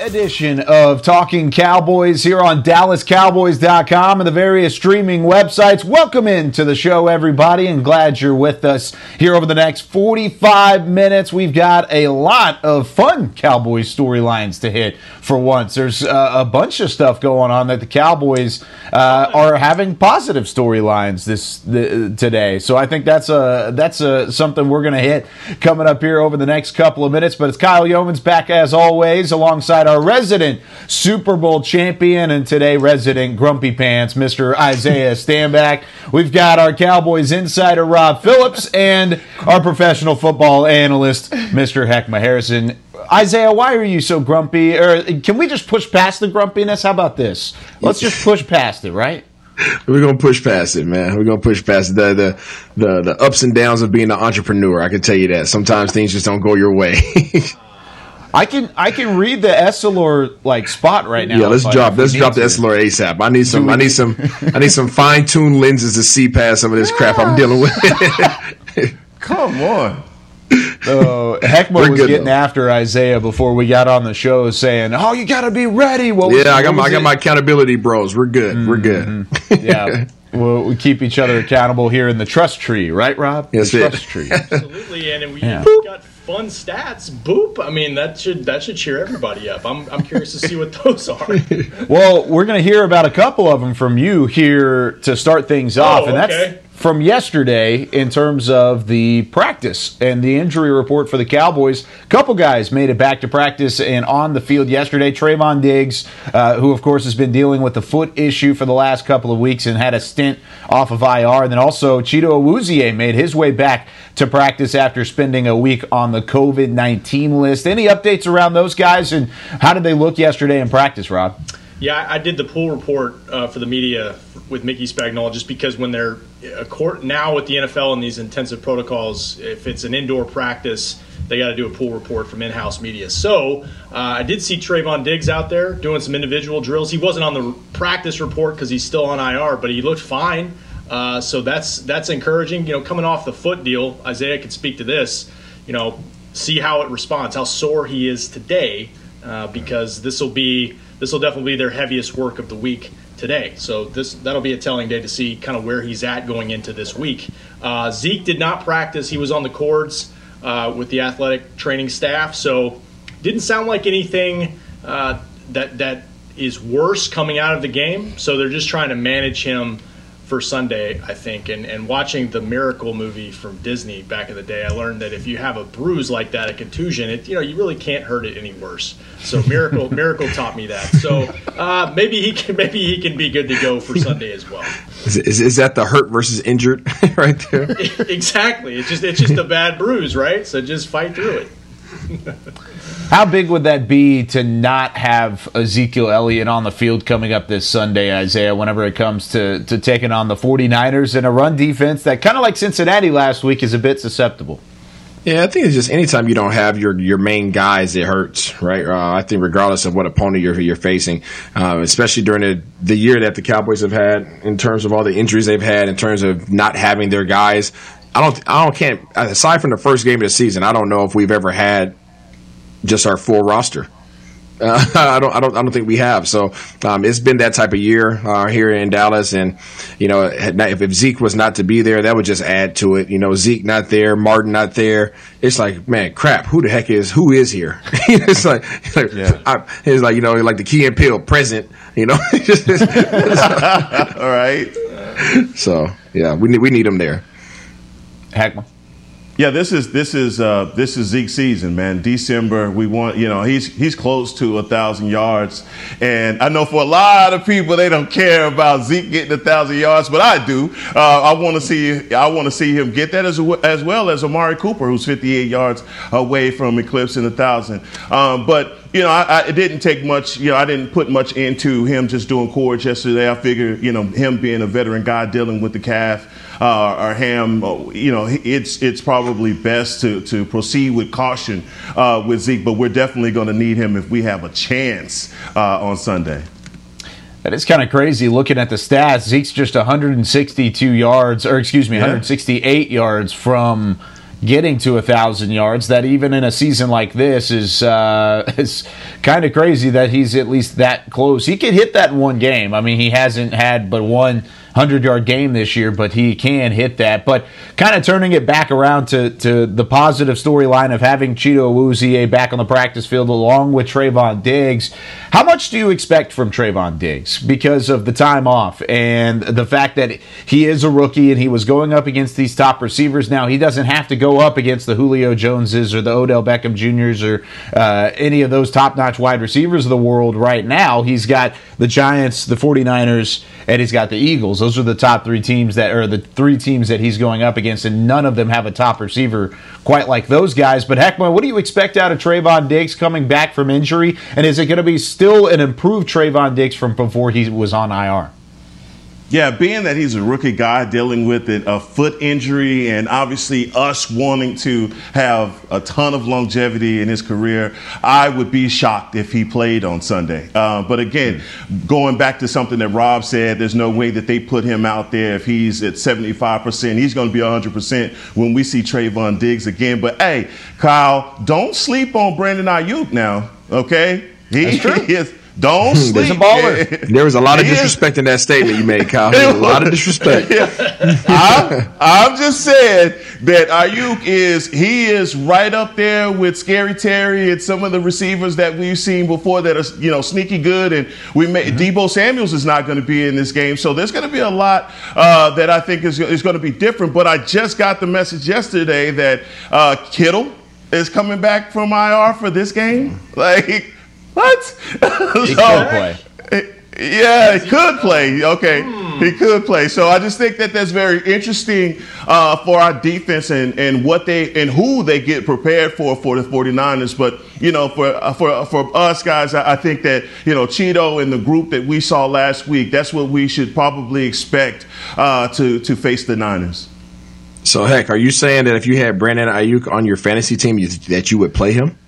Edition of Talking Cowboys here on DallasCowboys.com and the various streaming websites. Welcome into the show, everybody, and glad you're with us here over the next 45 minutes. We've got a lot of fun Cowboys storylines to hit for once. There's uh, a bunch of stuff going on that the Cowboys uh, are having positive storylines this the, today. So I think that's a that's a something we're going to hit coming up here over the next couple of minutes. But it's Kyle Youmans back as always alongside our resident Super Bowl champion and today resident Grumpy Pants, Mr. Isaiah Stanback. We've got our Cowboys insider Rob Phillips and our professional football analyst, Mr. Heckma Harrison. Isaiah, why are you so grumpy? Or can we just push past the grumpiness? How about this? Let's just push past it, right? We're gonna push past it, man. We're gonna push past the the the, the ups and downs of being an entrepreneur. I can tell you that. Sometimes things just don't go your way. I can I can read the Essilor like spot right now. yeah, let's if drop let's need drop the to. Essilor ASAP. I need some I need need- some I need some fine tuned lenses to see past some of this crap I'm oh. dealing with. Come on. So Heckma was getting though. after Isaiah before we got on the show, saying, "Oh, you got to be ready." What was- yeah, I got what my I got it? my accountability bros. We're good. We're mm-hmm. good. yeah. We'll, we keep each other accountable here in the trust tree, right, Rob? Yes, the it. trust tree. Absolutely, and we Yeah. got fun stats. Boop! I mean, that should that should cheer everybody up. I'm I'm curious to see what those are. well, we're going to hear about a couple of them from you here to start things oh, off, and okay. From yesterday in terms of the practice and the injury report for the Cowboys. A couple guys made it back to practice and on the field yesterday. Trevon Diggs, uh, who of course has been dealing with the foot issue for the last couple of weeks and had a stint off of IR, and then also Chido Awuzie made his way back to practice after spending a week on the COVID nineteen list. Any updates around those guys and how did they look yesterday in practice, Rob? Yeah, I did the pool report uh, for the media with Mickey Spagnola just because when they're a court now with the NFL and these intensive protocols, if it's an indoor practice, they got to do a pool report from in-house media. So uh, I did see Trevon Diggs out there doing some individual drills. He wasn't on the practice report because he's still on IR, but he looked fine. Uh, so that's that's encouraging. You know, coming off the foot deal, Isaiah could speak to this. You know, see how it responds, how sore he is today, uh, because this will be this will definitely be their heaviest work of the week today. So this that'll be a telling day to see kind of where he's at going into this week. Uh, Zeke did not practice; he was on the cords uh, with the athletic training staff, so didn't sound like anything uh, that that is worse coming out of the game. So they're just trying to manage him for Sunday, I think. And, and watching the Miracle movie from Disney back in the day, I learned that if you have a bruise like that, a contusion, it you know you really can't hurt it any worse. So Miracle Miracle taught me that. So uh, maybe he can maybe he can be good to go for Sunday as well. Is, is, is that the hurt versus injured right there? exactly. It's just it's just a bad bruise, right? So just fight through it. How big would that be to not have Ezekiel Elliott on the field coming up this Sunday, Isaiah, whenever it comes to, to taking on the 49ers in a run defense that, kind of like Cincinnati last week, is a bit susceptible? Yeah, I think it's just anytime you don't have your your main guys, it hurts, right? Uh, I think regardless of what opponent you're you're facing, um, especially during the the year that the Cowboys have had, in terms of all the injuries they've had, in terms of not having their guys, I don't I don't can't aside from the first game of the season, I don't know if we've ever had just our full roster. Uh, I don't, I don't, I don't think we have. So um, it's been that type of year uh, here in Dallas, and you know, if, if Zeke was not to be there, that would just add to it. You know, Zeke not there, Martin not there. It's like, man, crap. Who the heck is who is here? it's like, like I, it's like you know, like the Key and Peele present. You know, All right. so yeah, we need we need him there. Heckma. Yeah, this is this is uh, this is Zeke season, man. December, we want you know he's he's close to a thousand yards, and I know for a lot of people they don't care about Zeke getting a thousand yards, but I do. Uh, I want to see I want to see him get that as as well as Amari Cooper, who's 58 yards away from eclipsing a thousand. Um, but you know, I, I, it didn't take much. You know, I didn't put much into him just doing chords yesterday. I figured, you know, him being a veteran guy dealing with the calf uh, or ham, uh, you know, it's it's probably best to to proceed with caution uh, with Zeke. But we're definitely going to need him if we have a chance uh, on Sunday. That is kind of crazy looking at the stats. Zeke's just 162 yards, or excuse me, yeah. 168 yards from getting to a thousand yards. That even in a season like this is uh, is kind of crazy that he's at least that close. He could hit that in one game. I mean, he hasn't had but one 100 yard game this year, but he can hit that. But kind of turning it back around to, to the positive storyline of having Chido Awuzie back on the practice field along with Trevon Diggs. How much do you expect from Trevon Diggs because of the time off and the fact that he is a rookie and he was going up against these top receivers? Now, he doesn't have to go up against the Julio Joneses or the Odell Beckham Juniors or uh, any of those top notch wide receivers of the world right now. He's got the Giants, the 49ers, and he's got the Eagles. Those are the top three teams that are the three teams that he's going up against, and none of them have a top receiver quite like those guys. But Heckman, what do you expect out of Trevon Diggs coming back from injury? And is it going to be still an improved Trevon Diggs from before he was on IR? Yeah, being that he's a rookie guy dealing with a foot injury and obviously us wanting to have a ton of longevity in his career, I would be shocked if he played on Sunday. Uh, but again, going back to something that Rob said, there's no way that they put him out there if he's at 75%. He's going to be 100% when we see Trevon Diggs again. But hey, Kyle, don't sleep on Brandon Aiyuk now, okay? He That's true. is don't sleep. There's a baller. There was a lot of disrespect in that statement you made, Kyle. a lot of disrespect. I'm, I'm, just saying that Aiyuk is he is right up there with Scary Terry and some of the receivers that we've seen before that are you know sneaky good. And we may, mm-hmm. Deebo Samuel's is not going to be in this game, so there's going to be a lot uh, that I think is is going to be different. But I just got the message yesterday that uh, Kittle is coming back from IR for this game. Like what? He so, could play. Yeah, he could play. Okay, he could play. So I just think that that's very interesting uh, for our defense and, and what they and who they get prepared for for the 49ers. But you know, for uh, for for us guys, I, I, think that you know Chido and the group that we saw last week, that's what we should probably expect uh, to to face the Niners. So heck, are you saying that if you had Brandon Aiyuk on your fantasy team, you, that you would play him?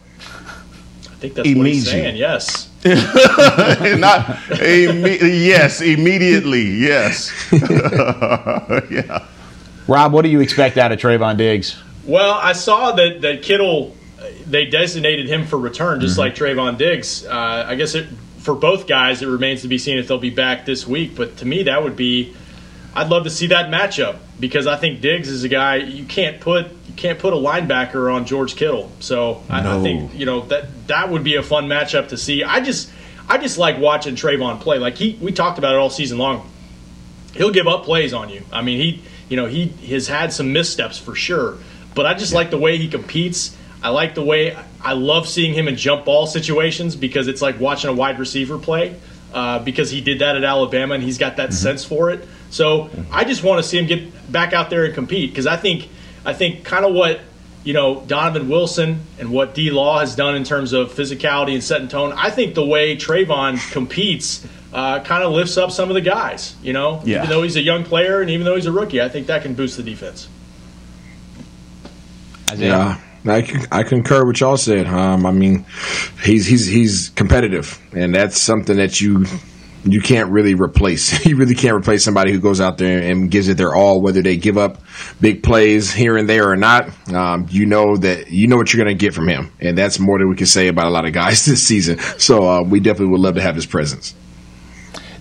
I think that's what he's saying. Yes. Not imme- yes, immediately. Yes. yeah. Rob, what do you expect out of Trevon Diggs? Well, I saw that that Kittle they designated him for return, just mm-hmm. like Trevon Diggs. Uh, I guess it, for both guys, it remains to be seen if they'll be back this week. But to me, that would be I'd love to see that matchup because I think Diggs is a guy you can't put you can't put a linebacker on George Kittle. So I, no. I, think you know that that would be a fun matchup to see. I just I just like watching Trevon play. Like he we talked about it all season long. He'll give up plays on you. I mean he you know he has had some missteps for sure, but I just yeah. like the way he competes. I like the way I love seeing him in jump ball situations because it's like watching a wide receiver play. Uh, because he did that at Alabama and he's got that mm-hmm. sense for it. So I just want to see him get back out there and compete because I think I think kind of what you know Donovan Wilson and what D Law has done in terms of physicality and setting tone. I think the way Trevon competes uh, kind of lifts up some of the guys. You know, yeah. even though he's a young player and even though he's a rookie, I think that can boost the defense. Yeah. I, I concur with y'all said. Um, I mean, he's he's he's competitive, and that's something that you you can't really replace. You really can't replace somebody who goes out there and gives it their all, whether they give up big plays here and there or not. Um, you know that you know what you're going to get from him, and that's more than we can say about a lot of guys this season. So uh, we definitely would love to have his presence.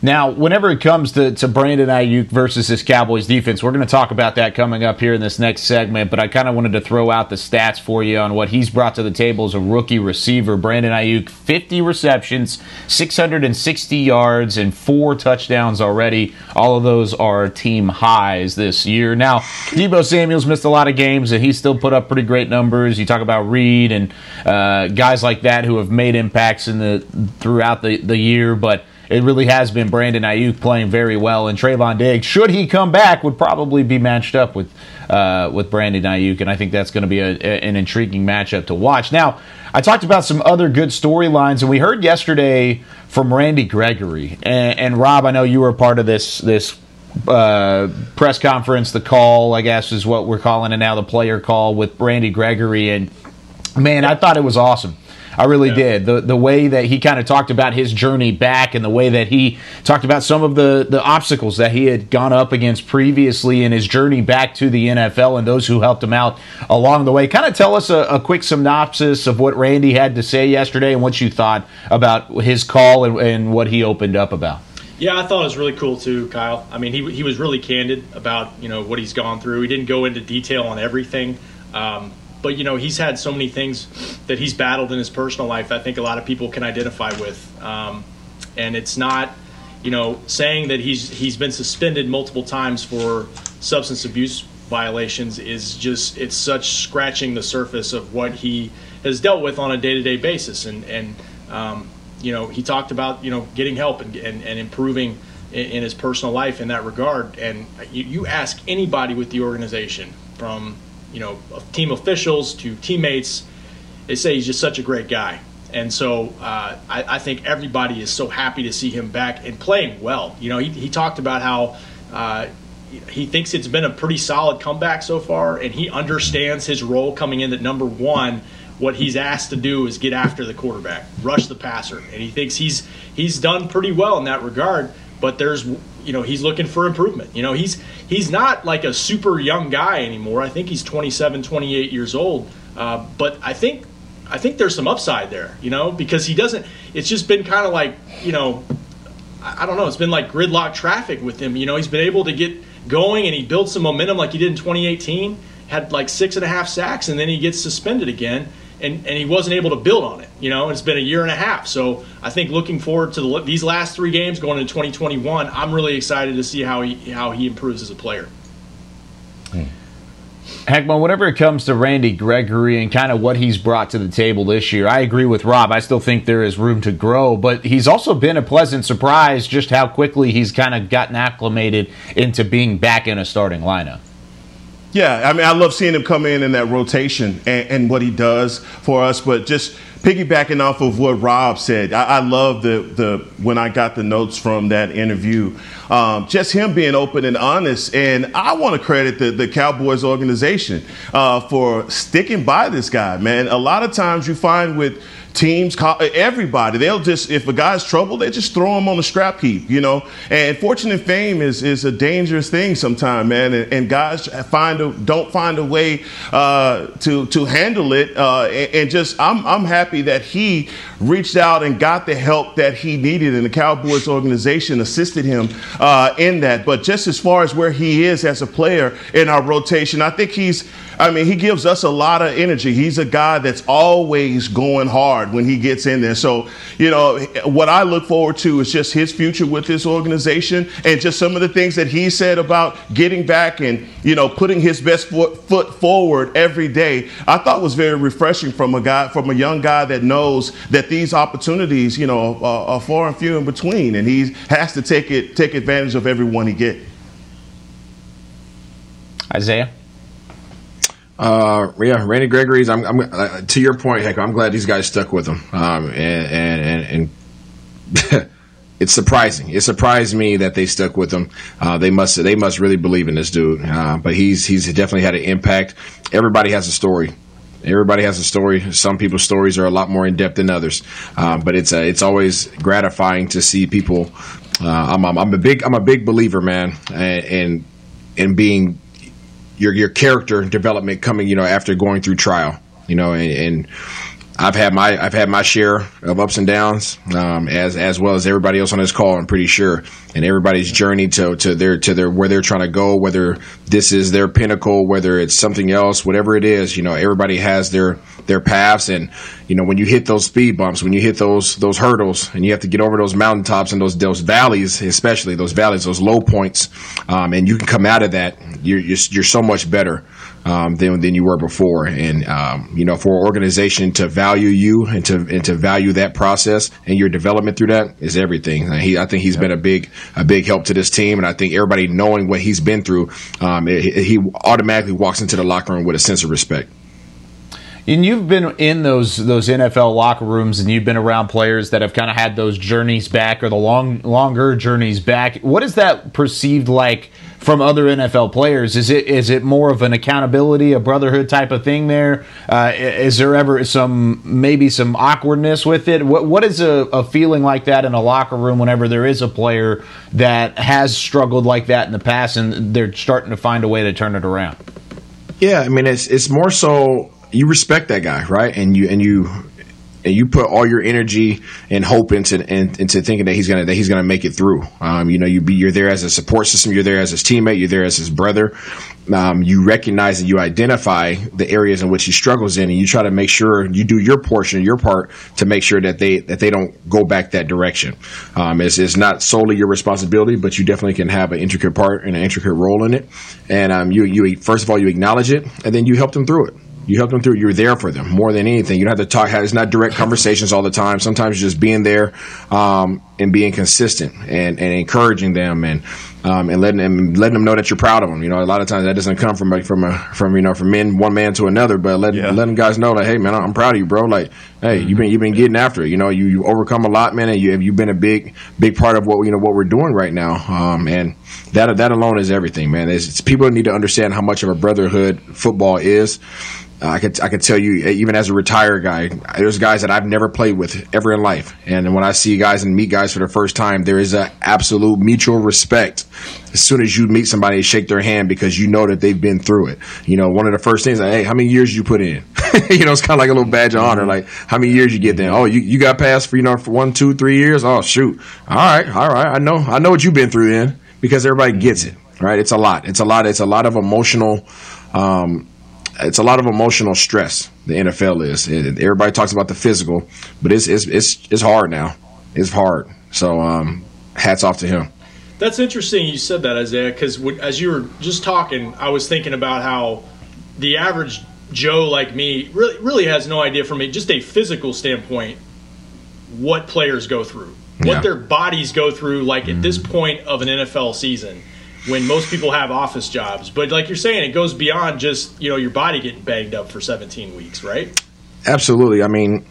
Now, whenever it comes to, to Brandon Aiyuk versus this Cowboys defense, we're going to talk about that coming up here in this next segment. But I kind of wanted to throw out the stats for you on what he's brought to the table as a rookie receiver. Brandon Aiyuk, 50 receptions, 660 yards, and four touchdowns already. All of those are team highs this year. Now, Deebo Samuel's missed a lot of games, and he still put up pretty great numbers. You talk about Reed and uh, guys like that who have made impacts in the throughout the, the year, but it really has been Brandon Aiyuk playing very well, and Trevon Diggs, should he come back, would probably be matched up with uh, with Brandon Aiyuk, and I think that's going to be a, a, an intriguing matchup to watch. Now, I talked about some other good storylines, and we heard yesterday from Randy Gregory and, and Rob. I know you were part of this this uh, press conference, the call, I guess, is what we're calling it now, the player call with Randy Gregory, and man, I thought it was awesome. I really yeah. did. The the way that he kind of talked about his journey back and the way that he talked about some of the, the obstacles that he had gone up against previously in his journey back to the NFL and those who helped him out along the way. Kind of tell us a, a quick synopsis of what Randy had to say yesterday and what you thought about his call and, and what he opened up about. Yeah, I thought it was really cool too, Kyle. I mean, he, he was really candid about you know what he's gone through. He didn't go into detail on everything, um, but you know he's had so many things that he's battled in his personal life. I think a lot of people can identify with, um, and it's not you know saying that he's he's been suspended multiple times for substance abuse violations is just it's such scratching the surface of what he has dealt with on a day to day basis, and and um, you know he talked about you know getting help and and, and improving in, in, his personal life in that regard. And you, you ask anybody with the organization from you know, team officials to teammates, they say he's just such a great guy. And so uh, I, I, think everybody is so happy to see him back and playing well. You know, he, he talked about how uh, he thinks it's been a pretty solid comeback so far, and he understands his role coming in at number one. What he's asked to do is get after the quarterback, rush the passer, and he thinks he's he's done pretty well in that regard. But there's you know he's looking for improvement. You know he's he's not like a super young guy anymore. I think he's 27, 28 years old. Uh, but I think I think there's some upside there. You know because he doesn't. It's just been kind of like you know I don't know. It's been like gridlock traffic with him. You know he's been able to get going and he built some momentum like he did in 2018. Had like six and a half sacks and then he gets suspended again and, and he wasn't able to build on it. You know, it's been a year and a half. So I think looking forward to the, these last three games going into 2021, I'm really excited to see how he how he improves as a player. Hmm. Heckman, whenever it comes to Randy Gregory and kind of what he's brought to the table this year, I agree with Rob. I still think there is room to grow, but he's also been a pleasant surprise just how quickly he's kind of gotten acclimated into being back in a starting lineup. Yeah, I mean, I love seeing him come in in that rotation and, and what he does for us. But just piggybacking off of what Rob said, I, I love the the when I got the notes from that interview, um, just him being open and honest. And I want to credit the the Cowboys organization uh, for sticking by this guy, man. A lot of times you find with teams, everybody. They'll just, if a guy's trouble, they just throw him on the scrap heap, you know. And fortune and fame is is a dangerous thing sometimes, man. And, and, guys find a, don't find a way uh, to to handle it. Uh, and, and, just, I'm I'm happy that he reached out and got the help that he needed, and the Cowboys organization assisted him uh, in that. But just as far as where he is as a player in our rotation, I think he's I mean, he gives us a lot of energy. He's a guy that's always going hard when he gets in there. So, you know, what I look forward to is just his future with this organization and just some of the things that he said about getting back and, you know, putting his best foot, forward every day. I thought was very refreshing from a guy, from a young guy that knows that these opportunities, you know, are, are far and few in between, and he has to take it, take advantage of every one he get. Isaiah. Uh, yeah, Randy Gregory's. I'm, I'm uh, to your point, heck. I'm glad these guys stuck with him. Um, and and and, it's surprising. It surprised me that they stuck with him. Uh, they must they must really believe in this dude. Uh, but he's he's definitely had an impact. Everybody has a story. Everybody has a story. Some people's stories are a lot more in depth than others. Um, but it's uh, it's always gratifying to see people. Uh, I'm, I'm, I'm a big I'm a big believer, man, and, and being your your character development coming, you know, after going through trial, you know, and, and I've had my I've had my share of ups and downs, um, as as well as everybody else on this call. I'm pretty sure, and everybody's journey to to their to their where they're trying to go, whether this is their pinnacle, whether it's something else, whatever it is. You know, everybody has their their paths, and you know when you hit those speed bumps, when you hit those those hurdles, and you have to get over those mountaintops and those those valleys, especially those valleys, those low points, um, and you can come out of that. You're you're, you're so much better um, than than you were before. And um, you know, for an organization to value you and to and to value that process and your development through that is everything. And he, I think he's been a big a big help to this team, and I think everybody knowing what he's been through, um, it, he automatically walks into the locker room with a sense of respect. And you've been in those those NFL locker rooms, and you've been around players that have kind of had those journeys back or the long longer journeys back. What is that perceived like from other NFL players? Is it is it more of an accountability, a brotherhood type of thing? There uh, is there ever some maybe some awkwardness with it? What what is a, a feeling like that in a locker room whenever there is a player that has struggled like that in the past, and they're starting to find a way to turn it around? Yeah, I mean it's it's more so you respect that guy, right? And you and you and you put all your energy and hope into into thinking that he's gonna that he's gonna make it through. Um, you know, you be you're there as a support system, you're there as his teammate, you're there as his brother. Um, you recognize and you identify the areas in which he struggles in, and you try to make sure you do your portion, your part, to make sure that they that they don't go back that direction. Um, it's, it's not solely your responsibility, but you definitely can have an intricate part and an intricate role in it. And um, you you first of all you acknowledge it, and then you help them through it. You help them through. You're there for them more than anything. You don't have to talk. It's not direct conversations all the time. Sometimes just being there um, and being consistent and, and encouraging them and um, and letting them letting them know that you're proud of them. You know, a lot of times that doesn't come from from a, from you know from men one man to another, but letting yeah. letting guys know like, hey man, I'm proud of you, bro. Like, hey, you've been you've been getting after it. You know, you you overcome a lot, man, and you you've been a big big part of what you know what we're doing right now. Um, and that that alone is everything, man. It's, it's people need to understand how much of a brotherhood football is. Uh, I could I could tell you even as a retired guy, there's guys that I've never played with ever in life, and when I see guys and meet guys for the first time, there is an absolute mutual respect. As soon as you meet somebody, shake their hand because you know that they've been through it. You know, one of the first things, like, hey, how many years you put in? you know, it's kind of like a little badge of honor. Like, how many years you get there? Oh, you, you got passed for you know for one, two, three years. Oh, shoot. All right, all right. I know I know what you've been through then because everybody gets it. Right? It's a lot. It's a lot. It's a lot of emotional. Um, it's a lot of emotional stress. The NFL is. It, everybody talks about the physical, but it's it's it's it's hard now. It's hard. So um, hats off to him. That's interesting. You said that, Isaiah, because as you were just talking, I was thinking about how the average Joe like me really really has no idea from a just a physical standpoint what players go through, what yeah. their bodies go through. Like mm-hmm. at this point of an NFL season when most people have office jobs. But like you're saying, it goes beyond just you know your body getting banged up for 17 weeks, right? Absolutely. I mean,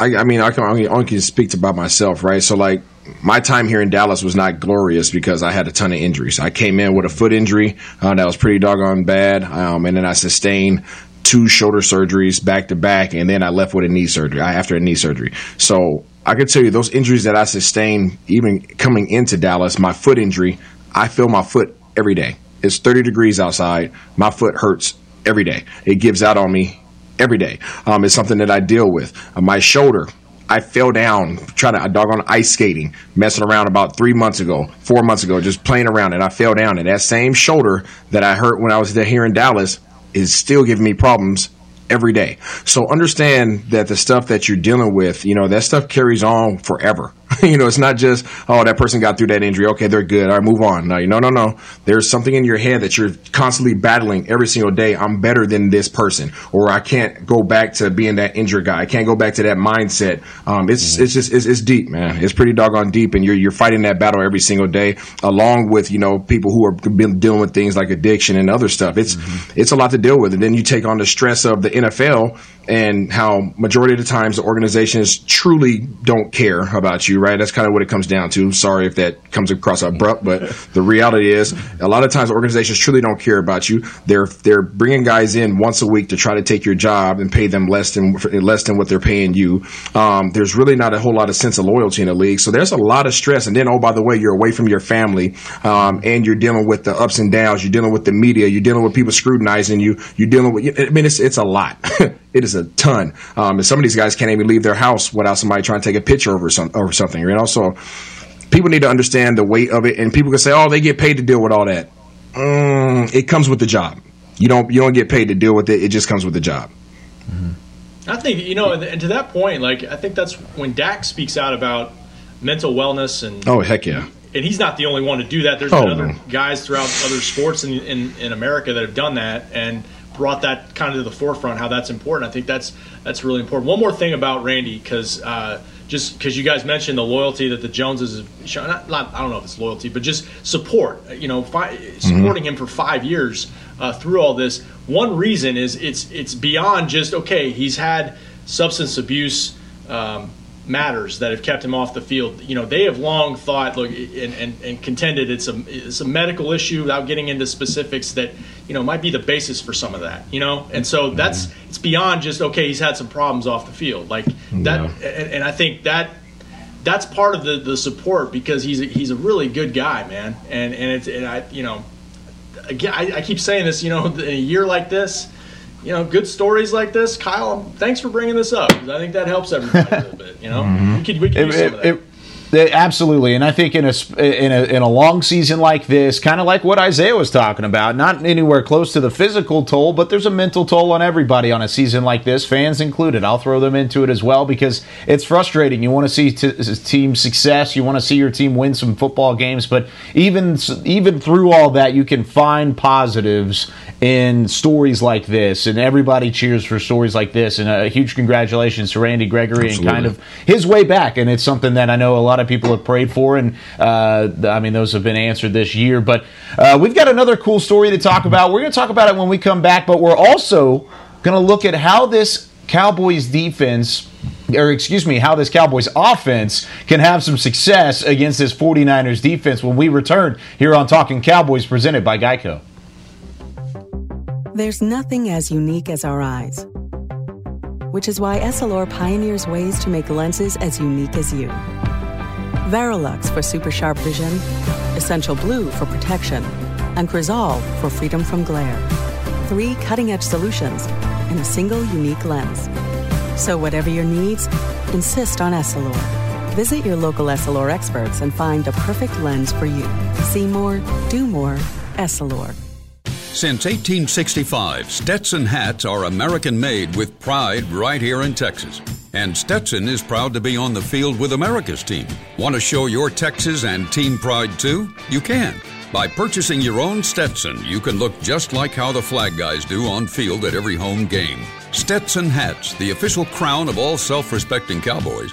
I, I mean, I can only, only can speak about myself, right? So like. My time here in Dallas was not glorious because I had a ton of injuries. I came in with a foot injury uh, that was pretty doggone bad, um, and then I sustained two shoulder surgeries back to back, and then I left with a knee surgery after a knee surgery. So I could tell you those injuries that I sustained, even coming into Dallas, my foot injury, I feel my foot every day. It's 30 degrees outside. My foot hurts every day. It gives out on me every day. Um, it's something that I deal with. Uh, my shoulder, I fell down trying to dog on ice skating, messing around about three months ago, four months ago, just playing around, and I fell down. And that same shoulder that I hurt when I was there here in Dallas is still giving me problems every day. So understand that the stuff that you're dealing with, you know, that stuff carries on forever. you know, it's not just, oh, that person got through that injury. Okay, they're good. All right, move on. No, no, no, no. There's something in your head that you're constantly battling every single day. I'm better than this person, or I can't go back to being that injured guy. I can't go back to that mindset. Um, it's, mm-hmm. it's just, it's, it's deep, man. It's pretty doggone deep. And you're, you're fighting that battle every single day along with, you know, people who are been dealing with things like addiction and other stuff. It's, mm-hmm. it's a lot to deal with. And then you take on the stress of the NFL and how majority of the times the organizations truly don't care about you, right? That's kind of what it comes down to. Sorry if that comes across abrupt, but the reality is a lot of times organizations truly don't care about you. They're they're bringing guys in once a week to try to take your job and pay them less than less than what they're paying you. Um, there's really not a whole lot of sense of loyalty in the league, so there's a lot of stress. And then oh by the way, you're away from your family, um, and you're dealing with the ups and downs. You're dealing with the media. You're dealing with people scrutinizing you. You're dealing with. I mean, it's it's a lot. It is a ton. Um, and some of these guys can't even leave their house without somebody trying to take a picture over some over something. You know, so people need to understand the weight of it. And people can say, "Oh, they get paid to deal with all that." Mm, it comes with the job. You don't you don't get paid to deal with it. It just comes with the job. I think you know, and to that point, like I think that's when Dak speaks out about mental wellness and Oh heck yeah. and he's not the only one to do that. There's Oh, been other no. guys throughout other sports in, in in America that have done that and brought that kind of to the forefront. How that's important. I think that's that's really important. One more thing about Randy, because uh, just because you guys mentioned the loyalty that the Joneses have shown. Not, not, I don't know if it's loyalty, but just support. You know, fi- supporting him for five years uh, through all this. One reason is it's it's beyond just okay. He's had substance abuse. Um, matters that have kept him off the field. You know, they have long thought, look, and, and, and contended it's a it's a medical issue without getting into specifics that you know might be the basis for some of that. You know, and so mm-hmm. that's it's beyond just okay. He's had some problems off the field, like that, and, and I think that that's part of the, the support because he's a, he's a really good guy, man. And and it's and I you know again I, I keep saying this, you know, in a year like this. You know, good stories like this, Kyle. Thanks for bringing this up I think that helps everybody a little bit. You know, mm-hmm. we could we could use some of that. It- it- absolutely, and I think in a in a in a long season like this, kind of like what Isaiah was talking about, not anywhere close to the physical toll, but there's a mental toll on everybody on a season like this, fans included. I'll throw them into it as well because it's frustrating. You want to see t- team success, you want to see your team win some football games, but even even through all that, you can find positives in stories like this, and everybody cheers for stories like this. And a huge congratulations to Randy Gregory and kind of his way back. And it's something that I know a lot of people have prayed for, and uh, I mean those have been answered this year. But uh, we've got another cool story to talk about. We're going to talk about it when we come back, but we're also going to look at how this Cowboys defense. Or excuse me, how this Cowboys offense can have some success against this 49ers defense when we return here on Talking Cowboys presented by Geico. There's nothing as unique as our eyes, which is why Essilor pioneers ways to make lenses as unique as you. Varilux for super sharp vision, Essential Blue for protection, and Crizal for freedom from glare. Three cutting edge solutions in a single unique lens. So, whatever your needs, insist on Essilor. Visit your local Essilor experts and find the perfect lens for you. See more, do more, Essilor. Since 1865, Stetson hats are American made with pride right here in Texas. And Stetson is proud to be on the field with America's team. Want to show your Texas and team pride too? You can. By purchasing your own Stetson, you can look just like how the flag guys do on field at every home game. Stetson hats, the official crown of all self respecting Cowboys,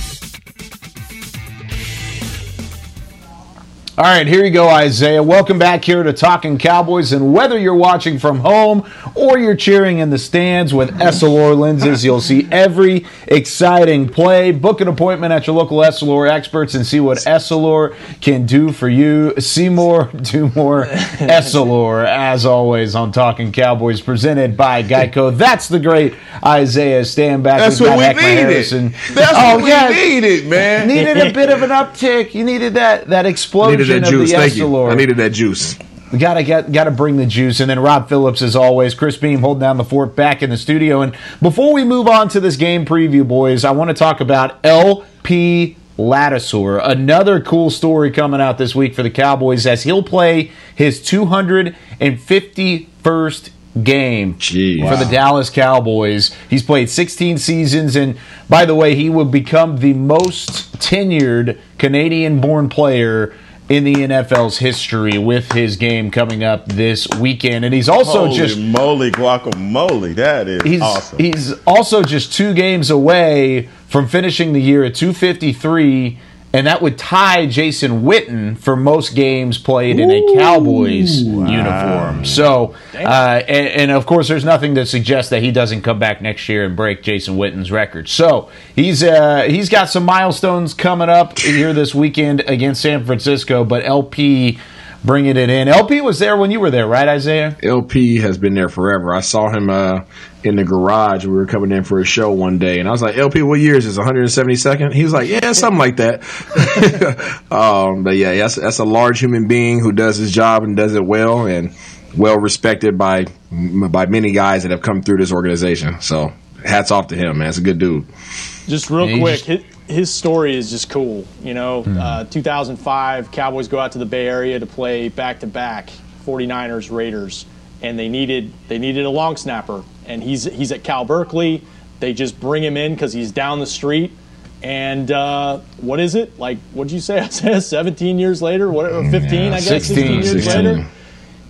All right, here you go, Isaiah. Welcome back here to Talking Cowboys. And whether you're watching from home or you're cheering in the stands with Essilor lenses, you'll see every exciting play. Book an appointment at your local Essilor experts and see what Essilor can do for you. See more, do more Essilor, as always, on Talking Cowboys, presented by Geico. That's the great Isaiah Stanback. That's We've what we Heckma needed. Harrison. That's Oh, what we yeah. needed, man. Needed a bit of an uptick. You needed that that explosion that juice. Thank you. I needed that juice. We gotta get gotta bring the juice, and then Rob Phillips, as always, Chris Beam holding down the fort back in the studio. And before we move on to this game preview, boys, I want to talk about LP Ladouceur. Another cool story coming out this week for the Cowboys as he'll play his 251st game Jeez. for the Dallas Cowboys. He's played 16 seasons, and by the way, he will become the most tenured Canadian born player in the NFL's history with his game coming up this weekend. And he's also Holy just moly guacamole. That is he's awesome. he's also just two games away from finishing the year at 253 and that would tie Jason Witten for most games played in a Cowboys uniform. So, uh, and, and, of course, there's nothing to suggest that he doesn't come back next year and break Jason Witten's record. So he's uh, he's got some milestones coming up here this weekend against San Francisco. But LP bringing it in. LP was there when you were there, right, Isaiah? LP has been there forever. I saw him uh, in the garage. We were coming in for a show one day, and I was like, "LP, what year is this? 172nd?" He was like, "Yeah, something like that." um, but yeah, that's that's a large human being who does his job and does it well, and well respected by by many guys that have come through this organization. So hats off to him, man. It's a good dude. Just real yeah, quick, just- his, his, story is just cool. You know, mm-hmm. uh, 2005, Cowboys go out to the Bay Area to play back to back 49ers Raiders, and they needed they needed a long snapper, and he's he's at Cal Berkeley. They just bring him in because he's down the street. And uh, what is it like? What did you say? I said 17 years later, what? 15, yeah, I guess. 16, 16 years 16. later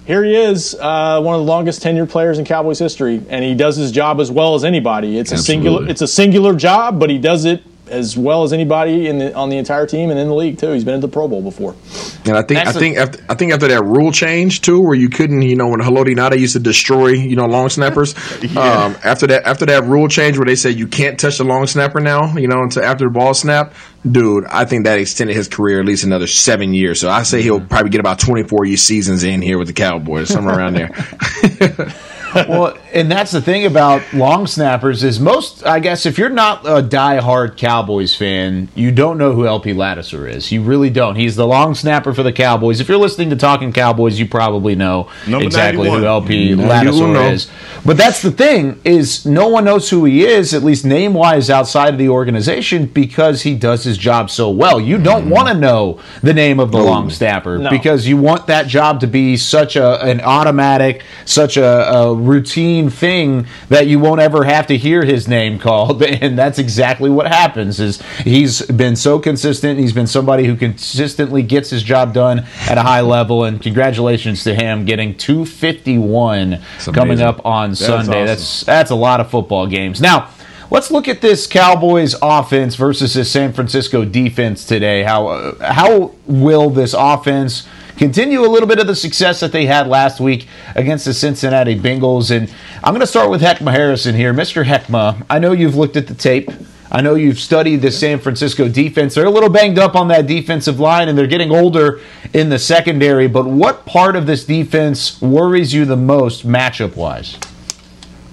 here he is, uh, one of the longest tenured players in Cowboys history, and he does his job as well as anybody. It's Absolutely. a singular, it's a singular job, but he does it as well as anybody in the, on the entire team and in the league too. He's been at the Pro Bowl before. And I think That's I think after, I think after that rule change too, where you couldn't, you know, when Haloti Ngata used to destroy, you know, long snappers. yeah. um, after that after that rule change where they said you can't touch the long snapper now, you know, until after the ball snap, dude, I think that extended his career at least another seven years. So I say he'll probably get about twenty four year seasons in here with the Cowboys, somewhere around there. well, and that's the thing about long snappers is most, I guess, if you're not a die-hard Cowboys fan, you don't know who LP Ladouceur is. You really don't. He's the long snapper for the Cowboys. If you're listening to Talking Cowboys, you probably know Number exactly 91. who LP Ladouceur is. But that's the thing is no one knows who he is, at least name-wise, outside of the organization, because he does his job so well. You don't mm. want to know the name of the no. long snapper no. because you want that job to be such a an automatic, such a, a routine thing that you won't ever have to hear his name called. And that's exactly what happens is he's been so consistent. He's been somebody who consistently gets his job done at a high level. And congratulations to him getting 251 coming up on Sunday. awesome. that's that's a lot of football games. Now Let's look at this Cowboys offense versus this San Francisco defense today. How uh, how will this offense continue a little bit of the success that they had last week against the Cincinnati Bengals. And I'm going to start with Heckma Harrison here. Mr. Heckma, I know you've looked at the tape. I know you've studied the San Francisco defense. They're a little banged up on that defensive line and they're getting older in the secondary. But what part of this defense worries you the most matchup wise?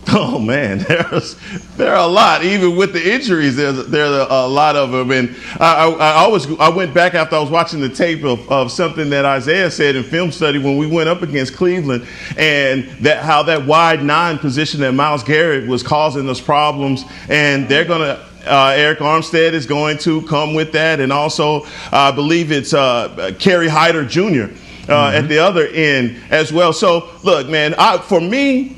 Oh man, there's there are a lot. Even with the injuries, there's there's a, a lot of them. And I, I, I, always I went back after I was watching the tape of, of something that Isaiah said in film study when we went up against Cleveland, and that how that wide nine position that Myles Garrett was causing us problems, and they're gonna uh, Arik Armstead is going to come with that, and also uh, I believe it's uh, Kerry Hyder Jr. Uh, mm-hmm. at the other end as well. So look, man, I, for me,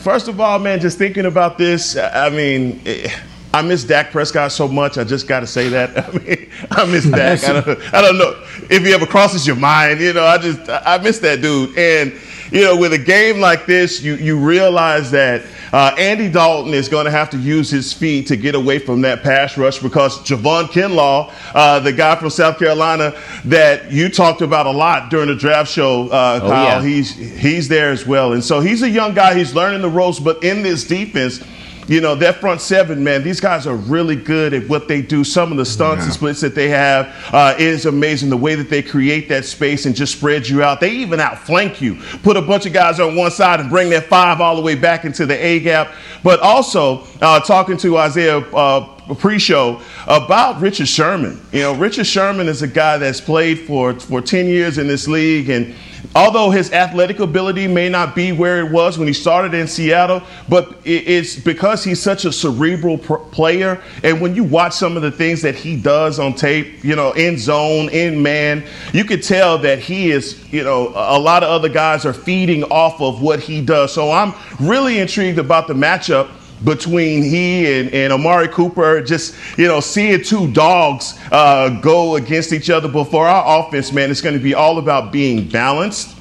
First of all, man, just thinking about this, I mean, eh, I miss Dak Prescott so much. I just got to say that. I mean, I miss Dak. I don't, I don't know if he ever crosses your mind. You know, I just I miss that dude. And you know, with a game like this, you you realize that uh, Andy Dalton is going to have to use his feet to get away from that pass rush because Javon Kinlaw, uh, the guy from South Carolina that you talked about a lot during the draft show, uh, oh, Kyle, yeah. he's he's there as well. And so he's a young guy. He's learning the ropes, but in this defense you know, that front seven, man, these guys are really good at what they do. Some of the stunts yeah. and splits that they have uh, is amazing. The way that they create that space and just spread you out. They even outflank you. Put a bunch of guys on one side and bring that five all the way back into the A gap. But also, uh, talking to Isaiah uh, pre-show about Richard Sherman. You know, Richard Sherman is a guy that's played for for 10 years in this league and although his athletic ability may not be where it was when he started in Seattle, but it's because he's such a cerebral player. And when you watch some of the things that he does on tape, you know, in zone, in man, you could tell that he is, you know, a lot of other guys are feeding off of what he does. So I'm really intrigued about the matchup between he and, and Amari Cooper, just, you know, seeing two dogs uh, go against each other. But for our offense, man, it's going to be all about being balanced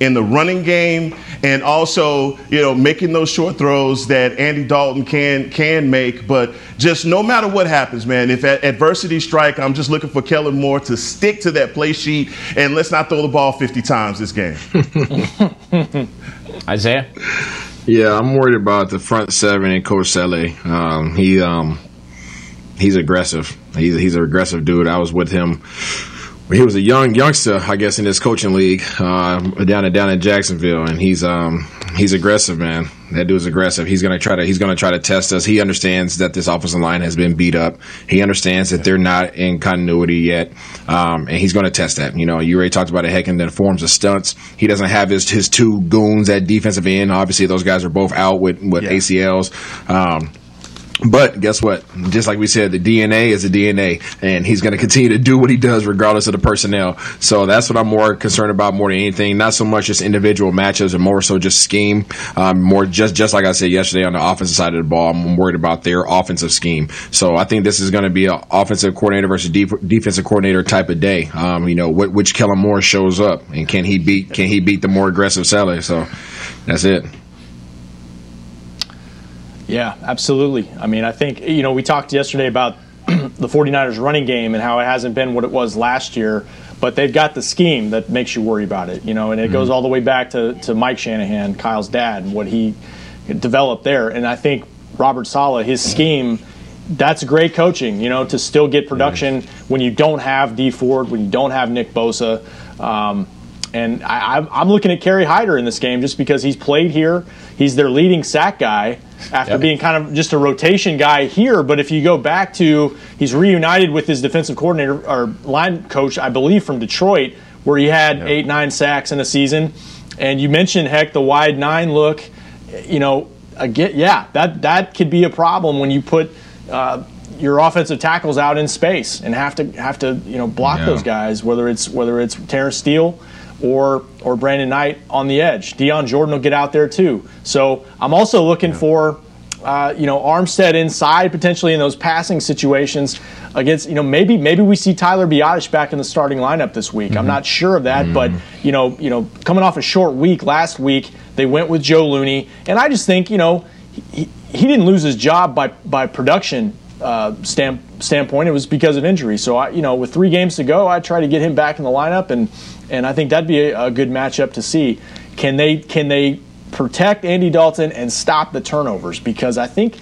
in the running game and also you know making those short throws that Andy Dalton can can make but just no matter what happens man if adversity strike I'm just looking for Kellen Moore to stick to that play sheet and let's not throw the ball 50 times this game Isaiah yeah, I'm worried about the front seven and Saleh. Um, he um, he's aggressive. He's he's an aggressive dude. I was with him. He was a young youngster, I guess, in this coaching league uh, down in down in Jacksonville, and he's um, he's aggressive, man. That dude's aggressive. He's gonna try to he's gonna try to test us. He understands that this offensive line has been beat up. He understands that they're not in continuity yet, um, and he's gonna test that. You know, you already talked about it. Heck, and then forms of stunts. He doesn't have his his two goons at defensive end. Obviously, those guys are both out with with yeah. ACLs. Um, but guess what? Just like we said, the DNA is the DNA, and he's going to continue to do what he does regardless of the personnel. So that's what I'm more concerned about more than anything. Not so much just individual matches, and more so just scheme. Um, more just just like I said yesterday on the offensive side of the ball, I'm worried about their offensive scheme. So I think this is going to be an offensive coordinator versus def- defensive coordinator type of day. Um, you know, wh- which Kellen Moore shows up, and can he beat can he beat the more aggressive Saleh? So that's it. Yeah, absolutely. I mean, I think, you know, we talked yesterday about the 49ers running game and how it hasn't been what it was last year, but they've got the scheme that makes you worry about it, you know, and it mm-hmm. goes all the way back to, to Mike Shanahan, Kyle's dad, and what he developed there. And I think Robert Saleh, his scheme, that's great coaching, you know, to still get production mm-hmm. when you don't have Dee Ford, when you don't have Nick Bosa. Um, and I, am looking at Kerry Hyder in this game just because he's played here. He's their leading sack guy after yep. being kind of just a rotation guy here. But if you go back to, he's reunited with his defensive coordinator or line coach, I believe, from Detroit, where he had yep. eight, nine sacks in a season. And you mentioned, heck, the wide nine look. You know, again, yeah, that that could be a problem when you put. Uh, your offensive tackles out in space and have to have to you know block yeah. those guys whether it's whether it's Terence Steele or or Brandon Knight on the edge. Dion Jordan will get out there too. So I'm also looking yeah. for uh, you know Armstead inside potentially in those passing situations against you know maybe maybe we see Tyler Biadasz back in the starting lineup this week. Mm-hmm. I'm not sure of that, mm-hmm. but you know you know coming off a short week last week they went with Joe Looney, and I just think you know he, he didn't lose his job by by production uh, stand, standpoint. It was because of injury. So I, you know, with three games to go, I try to get him back in the lineup, and and I think that'd be a, a good matchup to see. Can they can they protect Andy Dalton and stop the turnovers? Because I think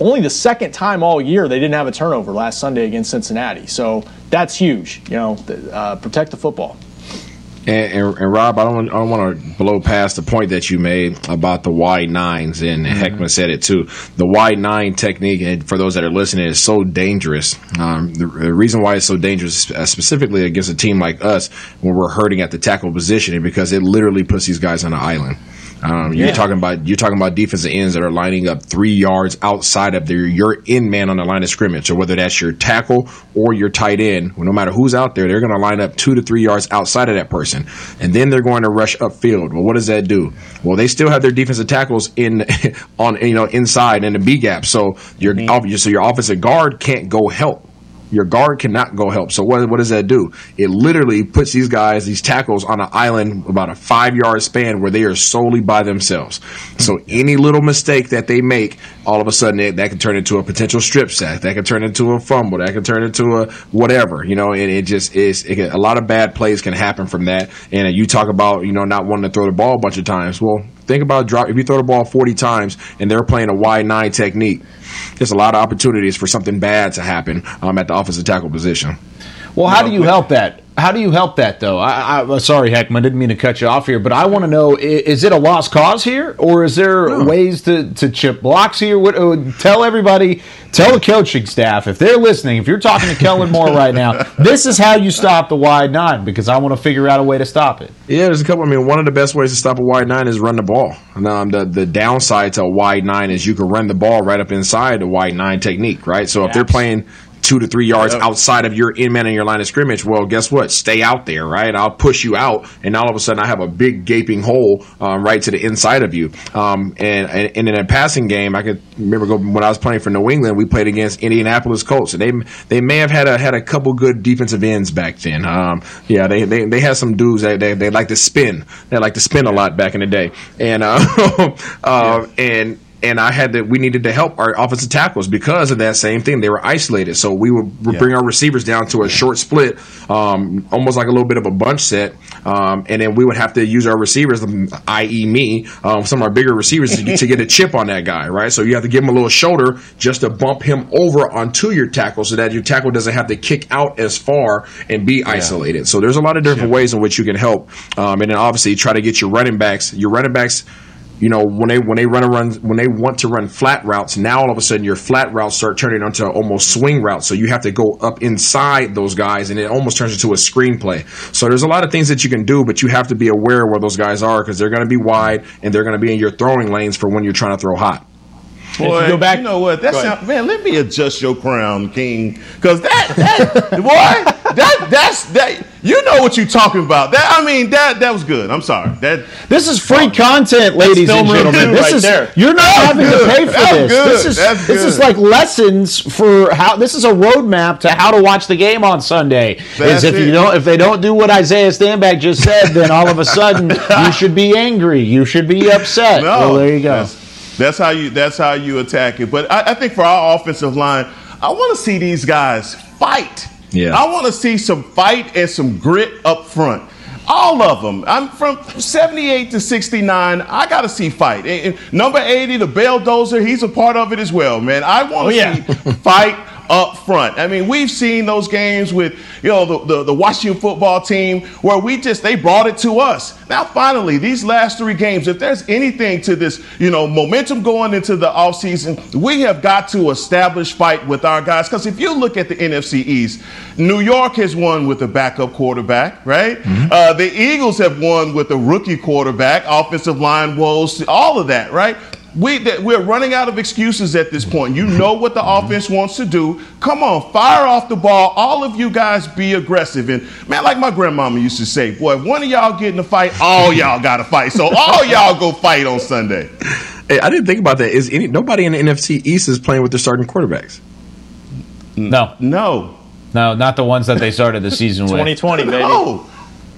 only the second time all year they didn't have a turnover last Sunday against Cincinnati. So that's huge. You know, uh, protect the football. And, and, and, Rob, I don't, I don't want to blow past the point that you made about the wide nines, and mm-hmm. Heckman said it too. The wide nine technique, and for those that are listening, is so dangerous. Um, the, the, reason why it's so dangerous, uh, specifically against a team like us, when we're hurting at the tackle position, is because it literally puts these guys on an island. Um, you're talking about you're talking about defensive ends that are lining up three yards outside of their your in man on the line of scrimmage. So whether that's your tackle or your tight end, well, no matter who's out there, they're going to line up two to three yards outside of that person, and then they're going to rush upfield. Well, what does that do? Well, they still have their defensive tackles in on you know inside in the B gap. So your mm-hmm. so your offensive guard can't go help your guard cannot go help. So what, what does that do? It literally puts these guys, these tackles, on an island about a five yard span where they are solely by themselves. So any little mistake that they make, all of a sudden it, that can turn into a potential strip sack. That can turn into a fumble. That can turn into a whatever. You know, and it just is. A lot of bad plays can happen from that. And you talk about you know not wanting to throw the ball a bunch of times. Well, think about drop if you throw the ball 40 times and they're playing a wide nine technique there's a lot of opportunities for something bad to happen um, at the offensive tackle position. Well, how do you help that? How do you help that though? I, I sorry, Heckman, I didn't mean to cut you off here, but I want to know: is, it a lost cause here, or is there no. ways to, to chip blocks here? What, uh, tell everybody, tell the coaching staff if they're listening. If you're talking to Kellen Moore right now, this is how you stop the wide nine because I want to figure out a way to stop it. Yeah, there's a couple. I mean, one of the best ways to stop a wide nine is run the ball. Um, the the downside to a wide nine is you can run the ball right up inside the wide nine technique, right? So if they're playing two to three yards yep. outside of your in man in your line of scrimmage, well, guess what? Stay out there, right? I'll push you out, and all of a sudden I have a big gaping hole um, right to the inside of you. Um, and, and, and in a passing game, I could remember when I was playing for New England, we played against Indianapolis Colts, and they they may have had a had a couple good defensive ends back then. Um, yeah, they, they they had some dudes that they, they like to spin. They like to spin a lot back in the day, and uh, uh, yeah. and and I had to. We needed to help our offensive tackles because of that same thing. They were isolated, so we would yeah. bring our receivers down to a short split, um, almost like a little bit of a bunch set, um, and then we would have to use our receivers, i.e., me, um, some of our bigger receivers, to, to, get a chip on that guy, right? So you have to give him a little shoulder just to bump him over onto your tackle, so that your tackle doesn't have to kick out as far and be isolated. So there's a lot of different yeah. ways in which you can help, um, and then obviously try to get your running backs. Your running backs you know when they when they run a run when they want to run flat routes now all of a sudden your flat routes start turning into almost swing routes. So you have to go up inside those guys and it almost turns into a screenplay. So there's a lot of things that you can do but you have to be aware where those guys are because they're going to be wide and they're going to be in your throwing lanes for when you're trying to throw hot Boy, you go back, you know what? That sound, man. Let me adjust your crown, King, because that, that boy, that that's that. You know what you're talking about. That I mean, that that was good. I'm sorry. That this is free content, ladies and gentlemen. This right is there. you're not having good. to pay for that's this. Good. This is that's this good. is like lessons for how. This is a roadmap to how to watch the game on Sunday. That's is if it. you don't if they don't do what Isaiah Stanback just said, then all of a sudden you should be angry. You should be upset. No, well, there you go. That's how you. That's how you attack it. But I, I think for our offensive line, I want to see these guys fight. Yeah. I want to see some fight and some grit up front. All of them. I'm from 78 to 69. I got to see fight. And, and number 80, the Belldozer, he's a part of it as well, man. I want to oh, yeah. see fight up front. I mean, we've seen those games with, you know, the, the, the, Washington football team where we just, they brought it to us. Now, finally, these last three games, if there's anything to this, you know, momentum going into the offseason, we have got to establish fight with our guys. Because if you look at the NFC East, New York has won with a backup quarterback, right? Mm-hmm. Uh, the Eagles have won with a rookie quarterback, offensive line woes, all of that, right? We that we're running out of excuses at this point. You know what the offense wants to do. Come on, fire off the ball. All of you guys be aggressive. And man, like my grandmama used to say, boy, if one of y'all get in a fight, all y'all got to fight. So all y'all go fight on Sunday. Hey, I didn't think about that. Is any nobody in the NFC East is playing with their starting quarterbacks? No, no, no, not the ones that they started the season with. 2020, baby. No,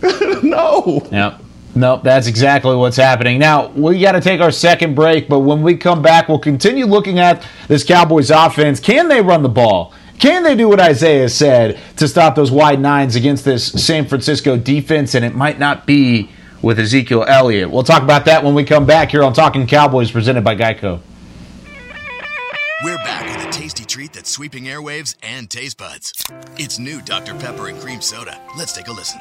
no. Yeah. No, that's exactly what's happening. Now, we got to take our second break, but when we come back, we'll continue looking at this Cowboys offense. Can they run the ball? Can they do what Isaiah said to stop those wide nines against this San Francisco defense? And it might not be with Ezekiel Elliott. We'll talk about that when we come back here on Talking Cowboys, presented by Geico. We're back with a tasty treat that's sweeping airwaves and taste buds. It's new Dr. Pepper and Cream Soda. Let's take a listen.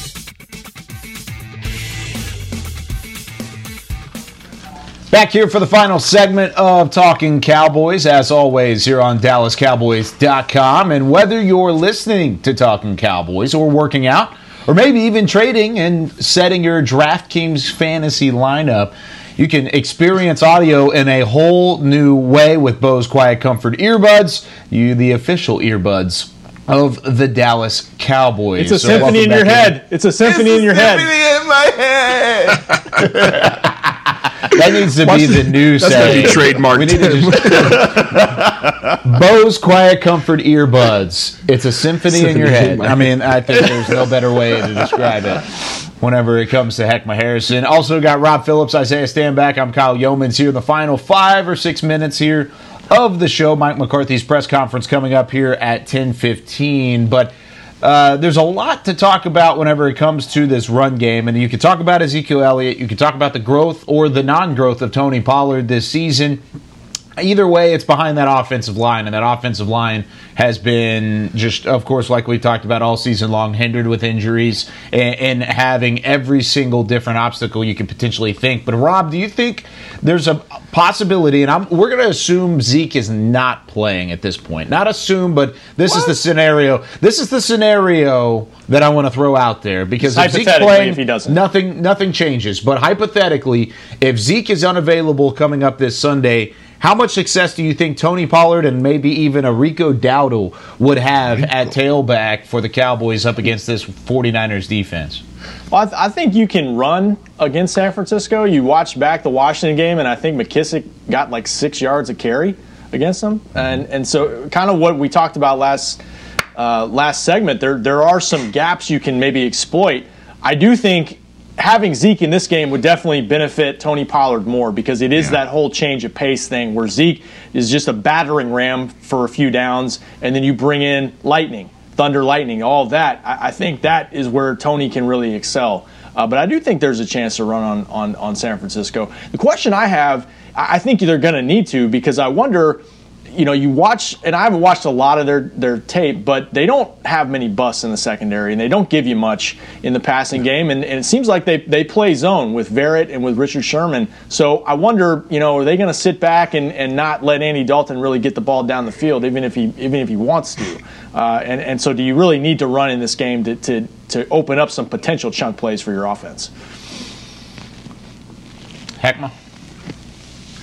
Back here for the final segment of Talking Cowboys, as always, here on DallasCowboys.com. And whether you're listening to Talking Cowboys or working out, or maybe even trading and setting your DraftKings fantasy lineup, you can experience audio in a whole new way with Bose Quiet Comfort earbuds, you the official earbuds of the Dallas Cowboys. It's a So symphony in your back head. It's a symphony in your head. in my head. That needs to be the new That's gonna be trademarked. We need to just Bose Quiet Comfort earbuds. It's a symphony, in your head. I mean, I think there's no better way to describe it. Whenever it comes to Heckma Harrison, also got Rob Phillips, Isaiah Stanback. I'm Kyle Youmans here. The final five or six minutes here of the show. Mike McCarthy's press conference coming up here at 10:15, but. Uh, there's a lot to talk about whenever it comes to this run game, and you can talk about Ezekiel Elliott, you can talk about the growth or the non-growth of Tony Pollard this season. Either way, it's behind that offensive line, and that offensive line has been just, of course, like we talked about all season long, hindered with injuries and, and having every single different obstacle you can potentially think. But Rob, do you think there's a possibility? And I'm, we're going to assume Zeke is not playing at this point. Not assume, but this is the scenario. This is the scenario that I want to throw out there because if Zeke's playing, if he doesn't. nothing nothing changes. But hypothetically, if Zeke is unavailable coming up this Sunday, how much success do you think Tony Pollard and maybe even a Rico Dowdle would have at tailback for the Cowboys up against this 49ers defense? Well, I, th- I think you can run against San Francisco. You watch back the Washington game, and I think McKissic got like six yards of carry against them, and and so kind of what we talked about last uh, last segment. There there are some gaps you can maybe exploit. I do think having Zeke in this game would definitely benefit Tony Pollard more because it is that whole change of pace thing where Zeke is just a battering ram for a few downs, and then you bring in lightning, thunder, lightning, all that. I, I think that is where Tony can really excel. Uh, but I do think there's a chance to run on, on, on San Francisco. The question I have, I think they're going to need to because I wonder you know, you watch, and I haven't watched a lot of their, their tape, but they don't have many busts in the secondary, and they don't give you much in the passing game. And, and it seems like they, they play zone with Verrett and with Richard Sherman. So I wonder, you know, are they going to sit back and, and not let Andy Dalton really get the ball down the field, even if he even if he wants to? Uh, and and so, do you really need to run in this game to, to to open up some potential chunk plays for your offense? Heckma.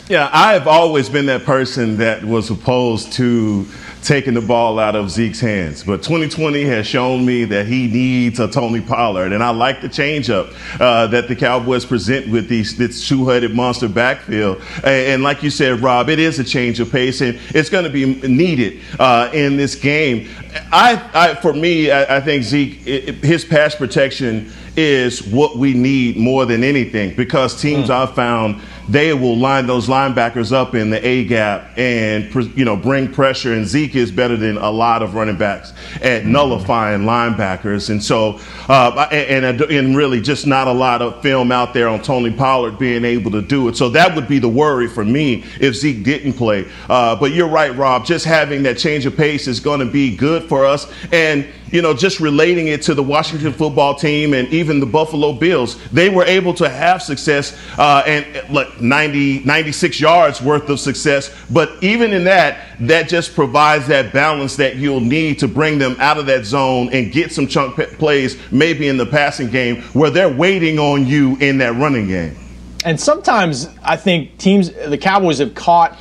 Yeah, I've always been that person that was opposed to taking the ball out of Zeke's hands. But 2020 has shown me that he needs a Tony Pollard. And I like the changeup uh, that the Cowboys present with these, this two headed monster backfield. And, and, like you said, Rob, it is a change of pace, and it's going to be needed uh, in this game. I, I for me, I, I think Zeke, it, his pass protection is what we need more than anything because teams I've found they will line those linebackers up in the A gap and you know bring pressure. And Zeke is better than a lot of running backs at nullifying linebackers. And so, uh, and, and really just not a lot of film out there on Tony Pollard being able to do it. So that would be the worry for me if Zeke didn't play. Uh, but you're right, Rob. Just having that change of pace is going to be good for us. And you know, just relating it to the Washington football team and even the Buffalo Bills, they were able to have success uh, and like 90, 96 yards worth of success. But even in that, that just provides that balance that you'll need to bring them out of that zone and get some chunk plays, maybe in the passing game, where they're waiting on you in that running game. And sometimes I think teams, the Cowboys have caught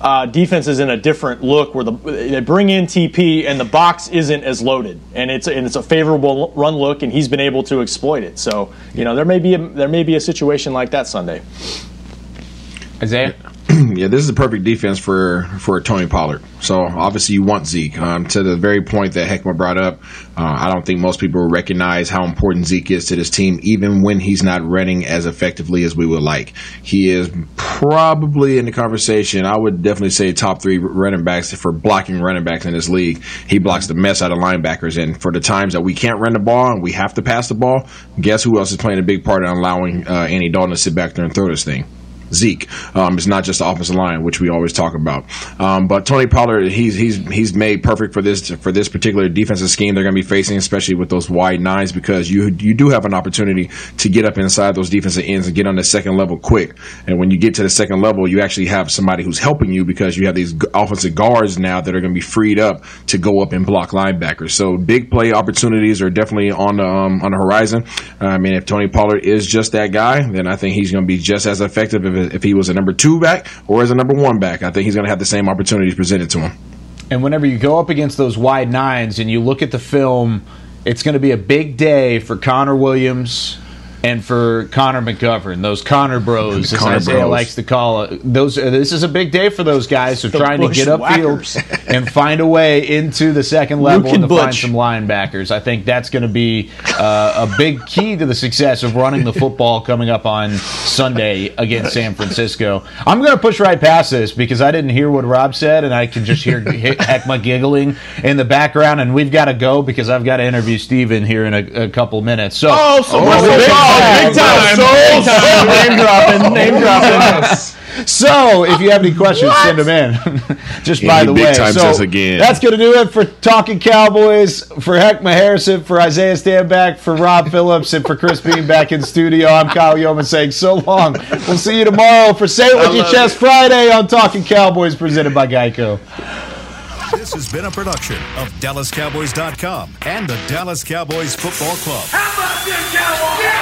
uh, defense is in a different look where the they bring in TP and the box isn't as loaded and it's and it's a favorable run look and he's been able to exploit it. So you know there may be a, there may be a situation like that Sunday. Isaiah. yeah, this is a perfect defense for for Tony Pollard. So obviously you want Zeke. Um, to the very point that Heckma brought up, uh, I don't think most people recognize how important Zeke is to this team, even when he's not running as effectively as we would like. He is probably in the conversation. I would definitely say top three running backs for blocking running backs in this league. He blocks the mess out of linebackers, and for the times that we can't run the ball and we have to pass the ball, guess who else is playing a big part in allowing uh, Andy Dalton to sit back there and throw this thing? Zeke. Um, it's not just the offensive line, which we always talk about. Um, but Tony Pollard, he's he's he's made perfect for this for this particular defensive scheme they're going to be facing, especially with those wide nines, because you you do have an opportunity to get up inside those defensive ends and get on the second level quick. And when you get to the second level, you actually have somebody who's helping you because you have these offensive guards now that are going to be freed up to go up and block linebackers. So big play opportunities are definitely on the um, on the horizon. I mean, if Tony Pollard is just that guy, then I think he's going to be just as effective if if he was a number two back or as a number one back. I think he's going to have the same opportunities presented to him. And whenever you go up against those wide nines and you look at the film, it's going to be a big day for Connor Williams and for Connor McGovern, those Connor Bros, as Connor Isaiah Bros. likes to call it. Those uh, this is a big day for those guys. So The trying to get bushwhackers. upfield and find a way into the second level Luke and and to find some linebackers. I think that's going to be uh, a big key to the success of running the football coming up on Sunday against San Francisco. I'm going to push right past this because I didn't hear what Rob said, and I can just hear Heckma giggling in the background. And we've got to go because I've got to interview Steven here in a, a couple minutes. So, Oh, so we're Oh, so big time, Big time. so Big time. Name dropping, name dropping. So, if you have any questions, send them in. Just Yeah, by the big way, times so us again. that's going to do it for Talking Cowboys. For Heckma Harrison, for Isaiah Stanback, for Rob Phillips, and for Chris Bean back in studio. I'm Kyle Youman saying so long. We'll see you tomorrow for Say It With I Your love Chest Friday on Talking Cowboys, presented by Geico. This has been a production of DallasCowboys.com and the Dallas Cowboys Football Club. How about this,